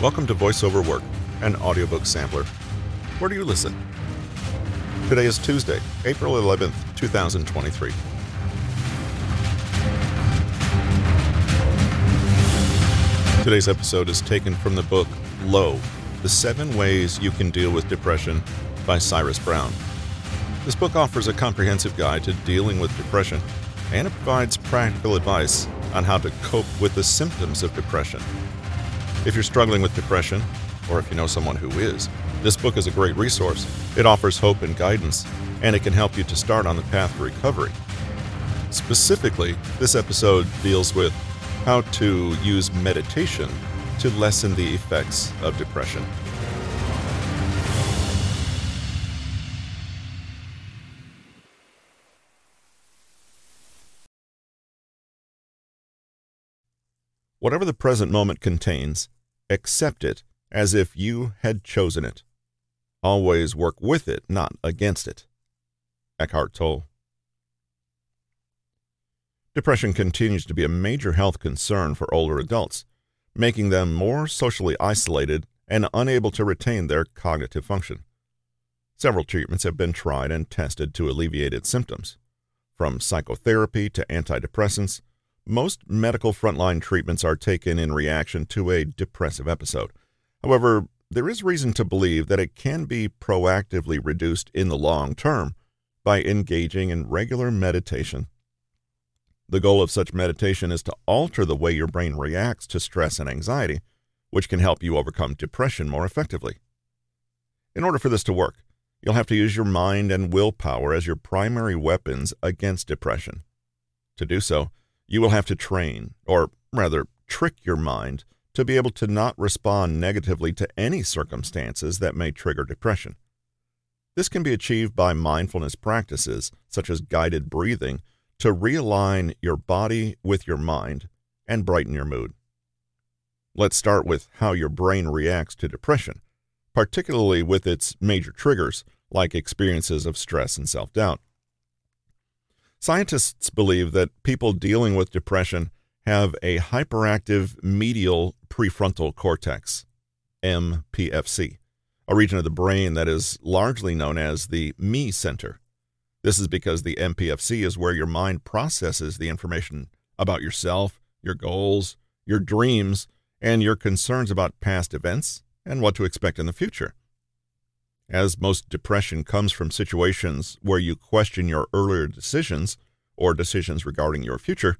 Welcome to VoiceOver Work, an audiobook sampler. Where do you listen? Today is Tuesday, April 11th, 2023. Today's episode is taken from the book Low The Seven Ways You Can Deal with Depression by Cyrus Brown. This book offers a comprehensive guide to dealing with depression and it provides practical advice on how to cope with the symptoms of depression. If you're struggling with depression, or if you know someone who is, this book is a great resource. It offers hope and guidance, and it can help you to start on the path to recovery. Specifically, this episode deals with how to use meditation to lessen the effects of depression. Whatever the present moment contains, accept it as if you had chosen it. Always work with it, not against it. Eckhart Tolle. Depression continues to be a major health concern for older adults, making them more socially isolated and unable to retain their cognitive function. Several treatments have been tried and tested to alleviate its symptoms. From psychotherapy to antidepressants, most medical frontline treatments are taken in reaction to a depressive episode. However, there is reason to believe that it can be proactively reduced in the long term by engaging in regular meditation. The goal of such meditation is to alter the way your brain reacts to stress and anxiety, which can help you overcome depression more effectively. In order for this to work, you'll have to use your mind and willpower as your primary weapons against depression. To do so, you will have to train, or rather, trick your mind to be able to not respond negatively to any circumstances that may trigger depression. This can be achieved by mindfulness practices such as guided breathing to realign your body with your mind and brighten your mood. Let's start with how your brain reacts to depression, particularly with its major triggers like experiences of stress and self doubt. Scientists believe that people dealing with depression have a hyperactive medial prefrontal cortex, MPFC, a region of the brain that is largely known as the me center. This is because the MPFC is where your mind processes the information about yourself, your goals, your dreams, and your concerns about past events and what to expect in the future. As most depression comes from situations where you question your earlier decisions or decisions regarding your future,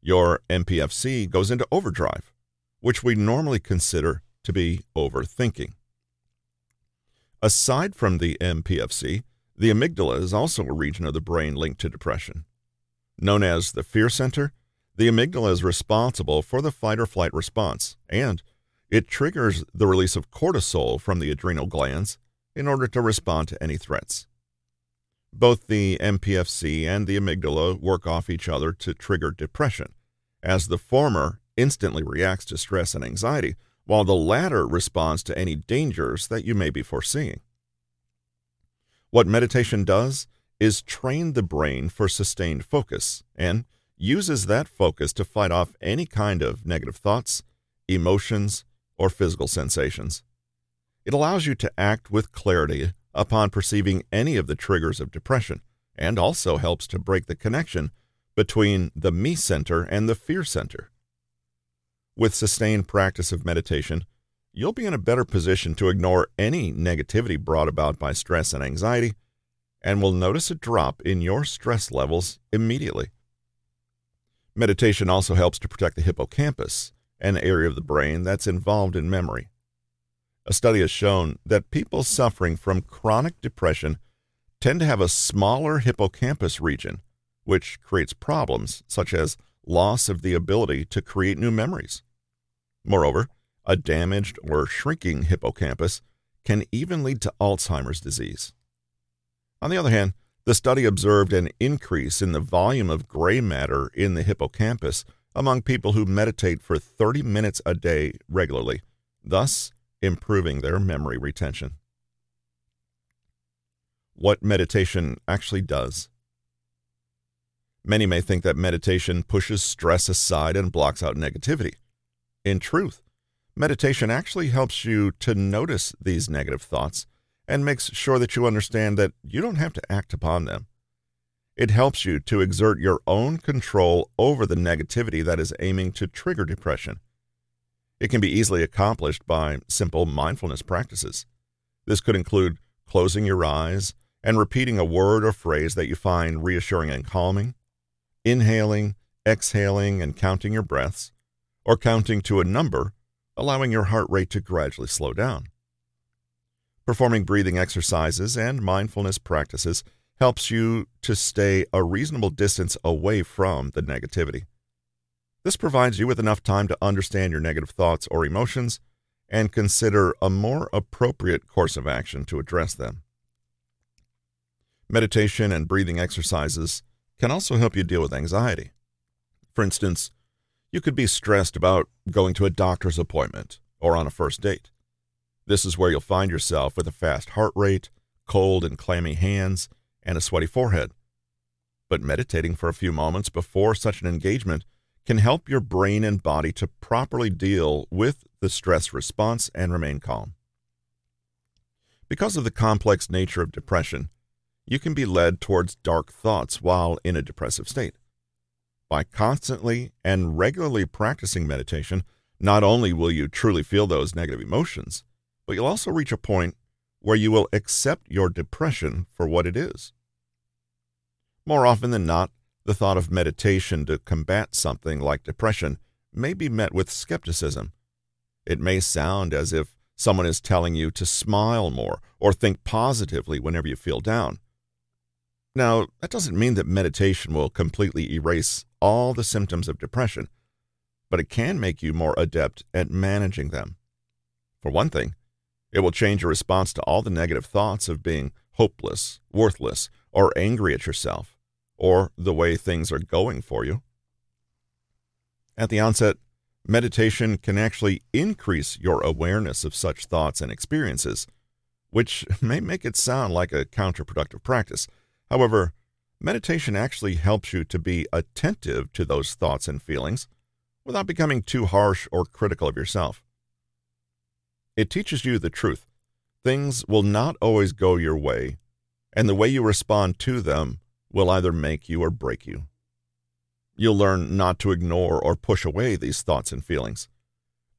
your MPFC goes into overdrive, which we normally consider to be overthinking. Aside from the MPFC, the amygdala is also a region of the brain linked to depression. Known as the fear center, the amygdala is responsible for the fight or flight response, and it triggers the release of cortisol from the adrenal glands in order to respond to any threats. Both the MPFC and the amygdala work off each other to trigger depression, as the former instantly reacts to stress and anxiety, while the latter responds to any dangers that you may be foreseeing. What meditation does is train the brain for sustained focus and uses that focus to fight off any kind of negative thoughts, emotions, or physical sensations. It allows you to act with clarity upon perceiving any of the triggers of depression and also helps to break the connection between the me center and the fear center. With sustained practice of meditation, you'll be in a better position to ignore any negativity brought about by stress and anxiety and will notice a drop in your stress levels immediately. Meditation also helps to protect the hippocampus, an area of the brain that's involved in memory. A study has shown that people suffering from chronic depression tend to have a smaller hippocampus region, which creates problems such as loss of the ability to create new memories. Moreover, a damaged or shrinking hippocampus can even lead to Alzheimer's disease. On the other hand, the study observed an increase in the volume of gray matter in the hippocampus among people who meditate for 30 minutes a day regularly, thus improving their memory retention. What meditation actually does. Many may think that meditation pushes stress aside and blocks out negativity. In truth, meditation actually helps you to notice these negative thoughts and makes sure that you understand that you don't have to act upon them. It helps you to exert your own control over the negativity that is aiming to trigger depression. It can be easily accomplished by simple mindfulness practices. This could include closing your eyes and repeating a word or phrase that you find reassuring and calming, inhaling, exhaling, and counting your breaths, or counting to a number, allowing your heart rate to gradually slow down. Performing breathing exercises and mindfulness practices helps you to stay a reasonable distance away from the negativity. This provides you with enough time to understand your negative thoughts or emotions and consider a more appropriate course of action to address them. Meditation and breathing exercises can also help you deal with anxiety. For instance, you could be stressed about going to a doctor's appointment or on a first date. This is where you'll find yourself with a fast heart rate, cold and clammy hands, and a sweaty forehead. But meditating for a few moments before such an engagement can help your brain and body to properly deal with the stress response and remain calm. Because of the complex nature of depression, you can be led towards dark thoughts while in a depressive state. By constantly and regularly practicing meditation, not only will you truly feel those negative emotions, but you'll also reach a point where you will accept your depression for what it is. More often than not, the thought of meditation to combat something like depression may be met with skepticism. It may sound as if someone is telling you to smile more or think positively whenever you feel down. Now, that doesn't mean that meditation will completely erase all the symptoms of depression, but it can make you more adept at managing them. For one thing, it will change your response to all the negative thoughts of being hopeless, worthless, or angry at yourself, or the way things are going for you. At the onset, meditation can actually increase your awareness of such thoughts and experiences, which may make it sound like a counterproductive practice However, meditation actually helps you to be attentive to those thoughts and feelings without becoming too harsh or critical of yourself. It teaches you the truth. Things will not always go your way, and the way you respond to them will either make you or break you. You'll learn not to ignore or push away these thoughts and feelings.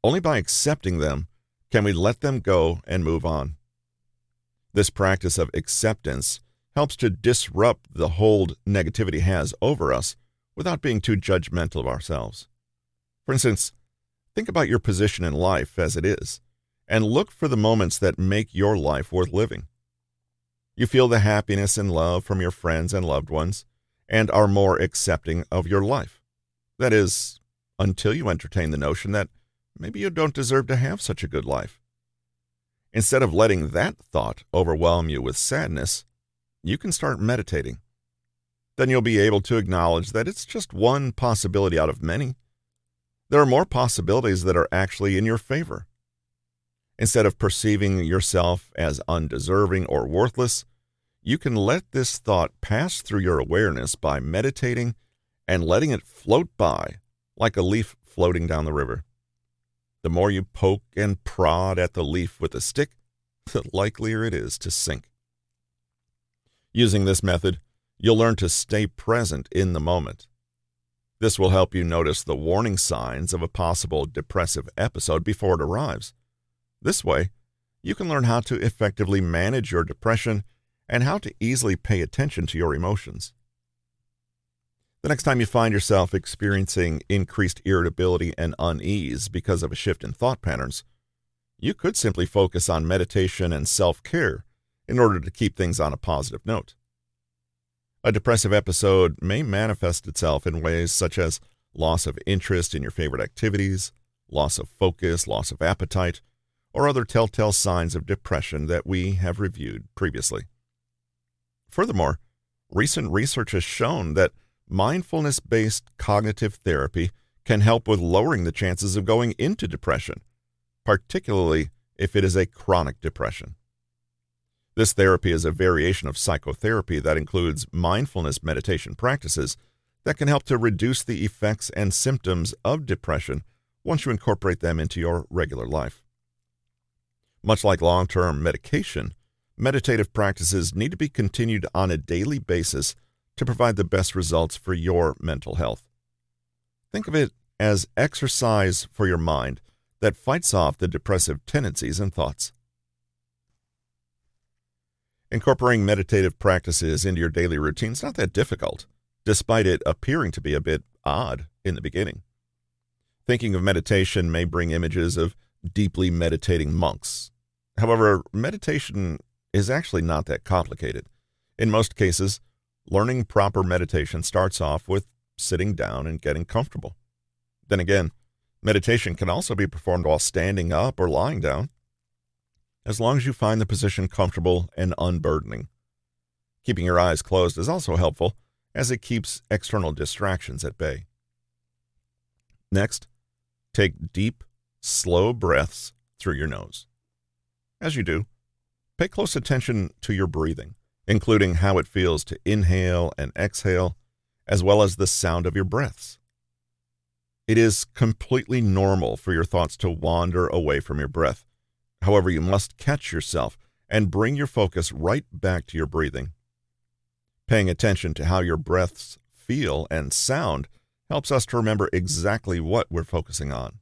Only by accepting them can we let them go and move on. This practice of acceptance helps to disrupt the hold negativity has over us without being too judgmental of ourselves. For instance, think about your position in life as it is and look for the moments that make your life worth living. You feel the happiness and love from your friends and loved ones and are more accepting of your life. That is, until you entertain the notion that maybe you don't deserve to have such a good life. Instead of letting that thought overwhelm you with sadness, you can start meditating. Then you'll be able to acknowledge that it's just one possibility out of many. There are more possibilities that are actually in your favor. Instead of perceiving yourself as undeserving or worthless, you can let this thought pass through your awareness by meditating and letting it float by like a leaf floating down the river. The more you poke and prod at the leaf with a stick, the likelier it is to sink. Using this method, you'll learn to stay present in the moment. This will help you notice the warning signs of a possible depressive episode before it arrives. This way, you can learn how to effectively manage your depression and how to easily pay attention to your emotions. The next time you find yourself experiencing increased irritability and unease because of a shift in thought patterns, you could simply focus on meditation and self care in order to keep things on a positive note. A depressive episode may manifest itself in ways such as loss of interest in your favorite activities, loss of focus, loss of appetite, or other telltale signs of depression that we have reviewed previously. Furthermore, recent research has shown that mindfulness based cognitive therapy can help with lowering the chances of going into depression, particularly if it is a chronic depression. This therapy is a variation of psychotherapy that includes mindfulness meditation practices that can help to reduce the effects and symptoms of depression once you incorporate them into your regular life. Much like long term medication, meditative practices need to be continued on a daily basis to provide the best results for your mental health. Think of it as exercise for your mind that fights off the depressive tendencies and thoughts. Incorporating meditative practices into your daily routine is not that difficult, despite it appearing to be a bit odd in the beginning. Thinking of meditation may bring images of deeply meditating monks. However, meditation is actually not that complicated. In most cases, learning proper meditation starts off with sitting down and getting comfortable. Then again, meditation can also be performed while standing up or lying down, as long as you find the position comfortable and unburdening. Keeping your eyes closed is also helpful, as it keeps external distractions at bay. Next, take deep, slow breaths through your nose. As you do, pay close attention to your breathing, including how it feels to inhale and exhale, as well as the sound of your breaths. It is completely normal for your thoughts to wander away from your breath. However, you must catch yourself and bring your focus right back to your breathing. Paying attention to how your breaths feel and sound helps us to remember exactly what we're focusing on.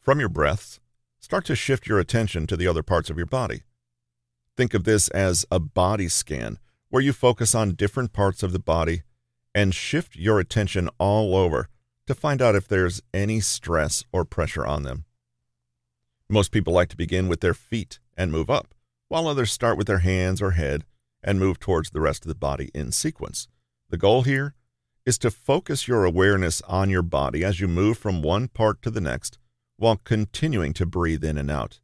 From your breaths, start to shift your attention to the other parts of your body. Think of this as a body scan, where you focus on different parts of the body and shift your attention all over to find out if there's any stress or pressure on them. Most people like to begin with their feet and move up, while others start with their hands or head and move towards the rest of the body in sequence. The goal here is to focus your awareness on your body as you move from one part to the next while continuing to breathe in and out.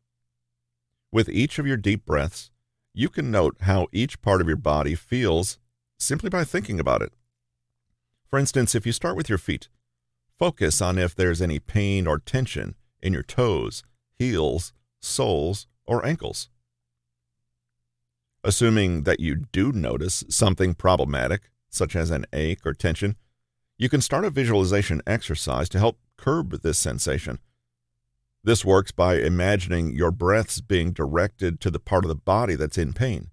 With each of your deep breaths, you can note how each part of your body feels simply by thinking about it. For instance, if you start with your feet, focus on if there's any pain or tension in your toes, heels, soles, or ankles. Assuming that you do notice something problematic, such as an ache or tension, you can start a visualization exercise to help curb this sensation. This works by imagining your breaths being directed to the part of the body that's in pain.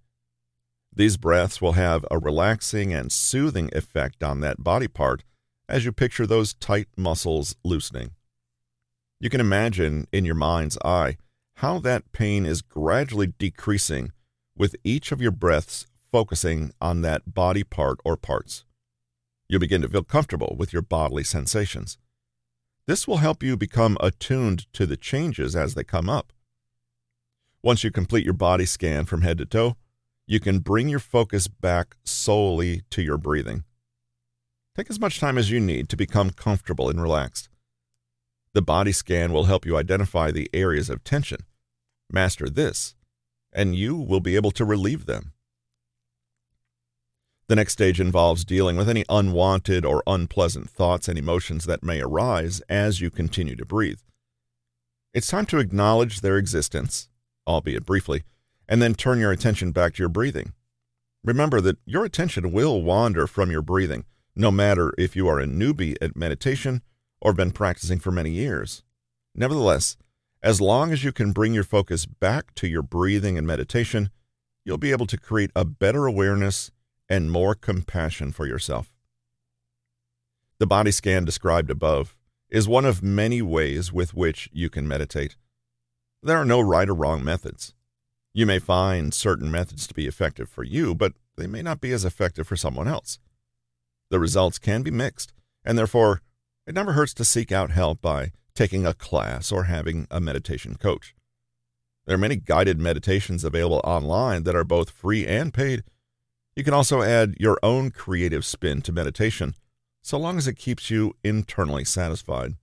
These breaths will have a relaxing and soothing effect on that body part as you picture those tight muscles loosening. You can imagine in your mind's eye how that pain is gradually decreasing with each of your breaths focusing on that body part or parts. You'll begin to feel comfortable with your bodily sensations. This will help you become attuned to the changes as they come up. Once you complete your body scan from head to toe, you can bring your focus back solely to your breathing. Take as much time as you need to become comfortable and relaxed. The body scan will help you identify the areas of tension. Master this, and you will be able to relieve them. The next stage involves dealing with any unwanted or unpleasant thoughts and emotions that may arise as you continue to breathe. It's time to acknowledge their existence, albeit briefly, and then turn your attention back to your breathing. Remember that your attention will wander from your breathing, no matter if you are a newbie at meditation or been practicing for many years. Nevertheless, as long as you can bring your focus back to your breathing and meditation, you'll be able to create a better awareness and more compassion for yourself. The body scan described above is one of many ways with which you can meditate. There are no right or wrong methods. You may find certain methods to be effective for you, but they may not be as effective for someone else. The results can be mixed, and therefore, it never hurts to seek out help by taking a class or having a meditation coach. There are many guided meditations available online that are both free and paid you can also add your own creative spin to meditation, so long as it keeps you internally satisfied.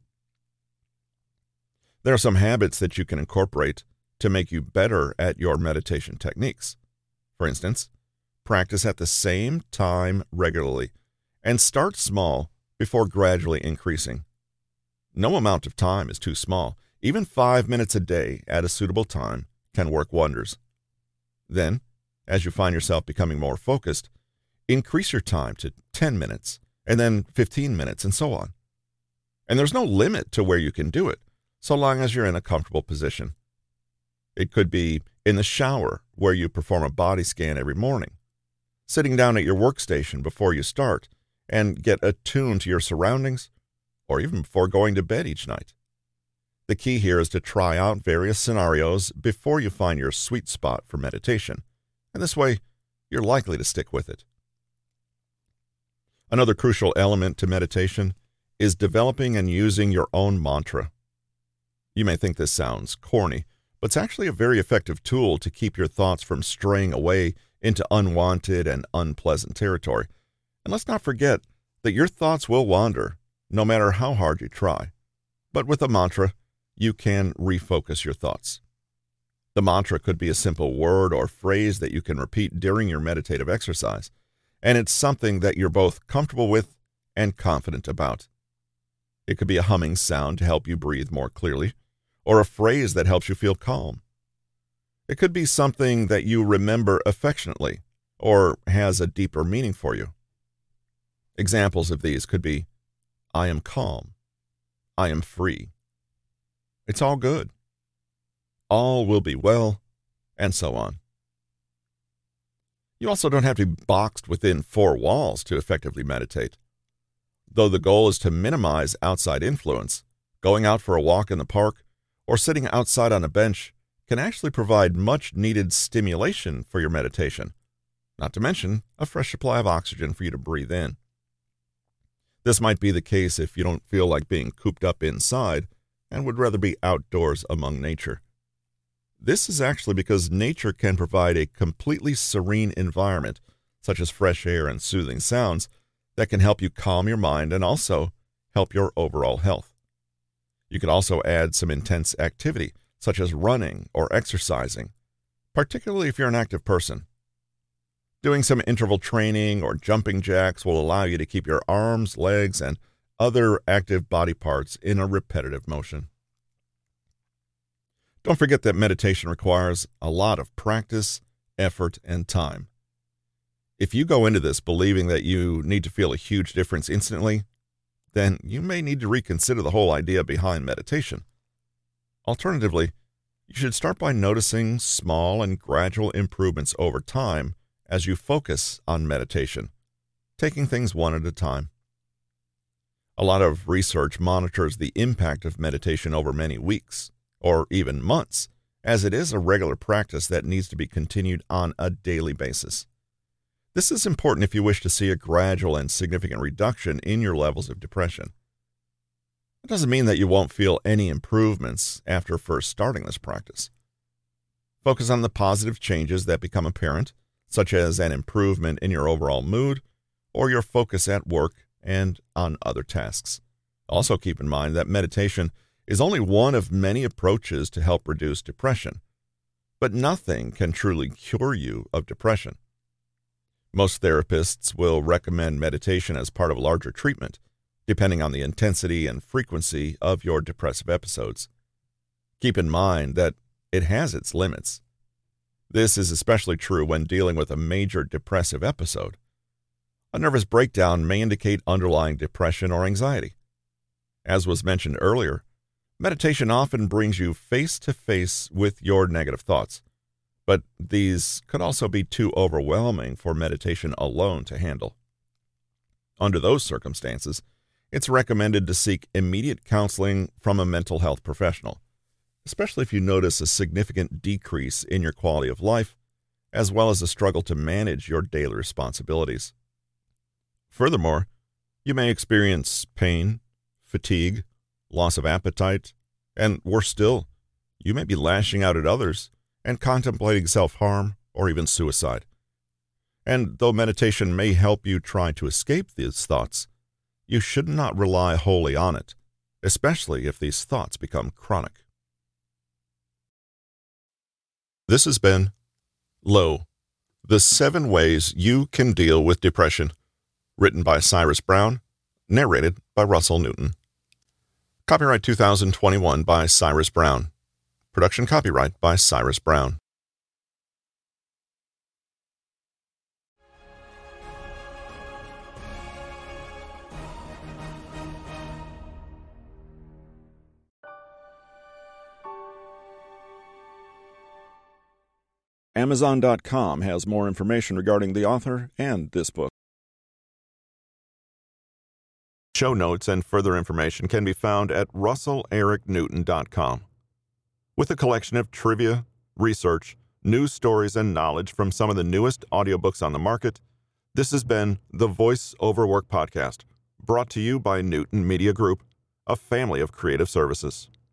There are some habits that you can incorporate to make you better at your meditation techniques. For instance, practice at the same time regularly and start small before gradually increasing. No amount of time is too small. Even five minutes a day at a suitable time can work wonders. Then, as you find yourself becoming more focused, increase your time to 10 minutes and then 15 minutes and so on. And there's no limit to where you can do it, so long as you're in a comfortable position. It could be in the shower, where you perform a body scan every morning, sitting down at your workstation before you start and get attuned to your surroundings, or even before going to bed each night. The key here is to try out various scenarios before you find your sweet spot for meditation, and this way you're likely to stick with it. Another crucial element to meditation is developing and using your own mantra. You may think this sounds corny, but it's actually a very effective tool to keep your thoughts from straying away into unwanted and unpleasant territory. And let's not forget that your thoughts will wander, no matter how hard you try. But with a mantra, you can refocus your thoughts. The mantra could be a simple word or phrase that you can repeat during your meditative exercise, and it's something that you're both comfortable with and confident about. It could be a humming sound to help you breathe more clearly, or a phrase that helps you feel calm. It could be something that you remember affectionately or has a deeper meaning for you. Examples of these could be I am calm, I am free, it's all good, all will be well, and so on. You also don't have to be boxed within four walls to effectively meditate. Though the goal is to minimize outside influence, going out for a walk in the park or sitting outside on a bench can actually provide much needed stimulation for your meditation, not to mention a fresh supply of oxygen for you to breathe in. This might be the case if you don't feel like being cooped up inside and would rather be outdoors among nature. This is actually because nature can provide a completely serene environment, such as fresh air and soothing sounds, that can help you calm your mind and also help your overall health. You could also add some intense activity, such as running or exercising, particularly if you're an active person. Doing some interval training or jumping jacks will allow you to keep your arms, legs, and other active body parts in a repetitive motion. Don't forget that meditation requires a lot of practice, effort, and time. If you go into this believing that you need to feel a huge difference instantly, then you may need to reconsider the whole idea behind meditation. Alternatively, you should start by noticing small and gradual improvements over time as you focus on meditation, taking things one at a time. A lot of research monitors the impact of meditation over many weeks, or even months, as it is a regular practice that needs to be continued on a daily basis. This is important if you wish to see a gradual and significant reduction in your levels of depression. It doesn't mean that you won't feel any improvements after first starting this practice. Focus on the positive changes that become apparent, such as an improvement in your overall mood or your focus at work and on other tasks. Also, keep in mind that meditation is only one of many approaches to help reduce depression, but nothing can truly cure you of depression. Most therapists will recommend meditation as part of a larger treatment, depending on the intensity and frequency of your depressive episodes. Keep in mind that it has its limits. This is especially true when dealing with a major depressive episode. A nervous breakdown may indicate underlying depression or anxiety. As was mentioned earlier, meditation often brings you face to face with your negative thoughts but these could also be too overwhelming for meditation alone to handle. Under those circumstances, it's recommended to seek immediate counseling from a mental health professional, especially if you notice a significant decrease in your quality of life, as well as a struggle to manage your daily responsibilities. Furthermore, you may experience pain, fatigue, loss of appetite, and worse still, you may be lashing out at others and contemplating self harm or even suicide. And though meditation may help you try to escape these thoughts, you should not rely wholly on it, especially if these thoughts become chronic. This has been Low The Seven Ways You Can Deal with Depression, written by Cyrus Brown, narrated by Russell Newton. Copyright 2021 by Cyrus Brown. Production copyright by Cyrus Brown. Amazon.com has more information regarding the author and this book. Show notes and further information can be found at russellericnewton.com. With a collection of trivia, research, news stories, and knowledge from some of the newest audiobooks on the market, this has been the Voice Over Work Podcast, brought to you by Newton Media Group, a family of creative services.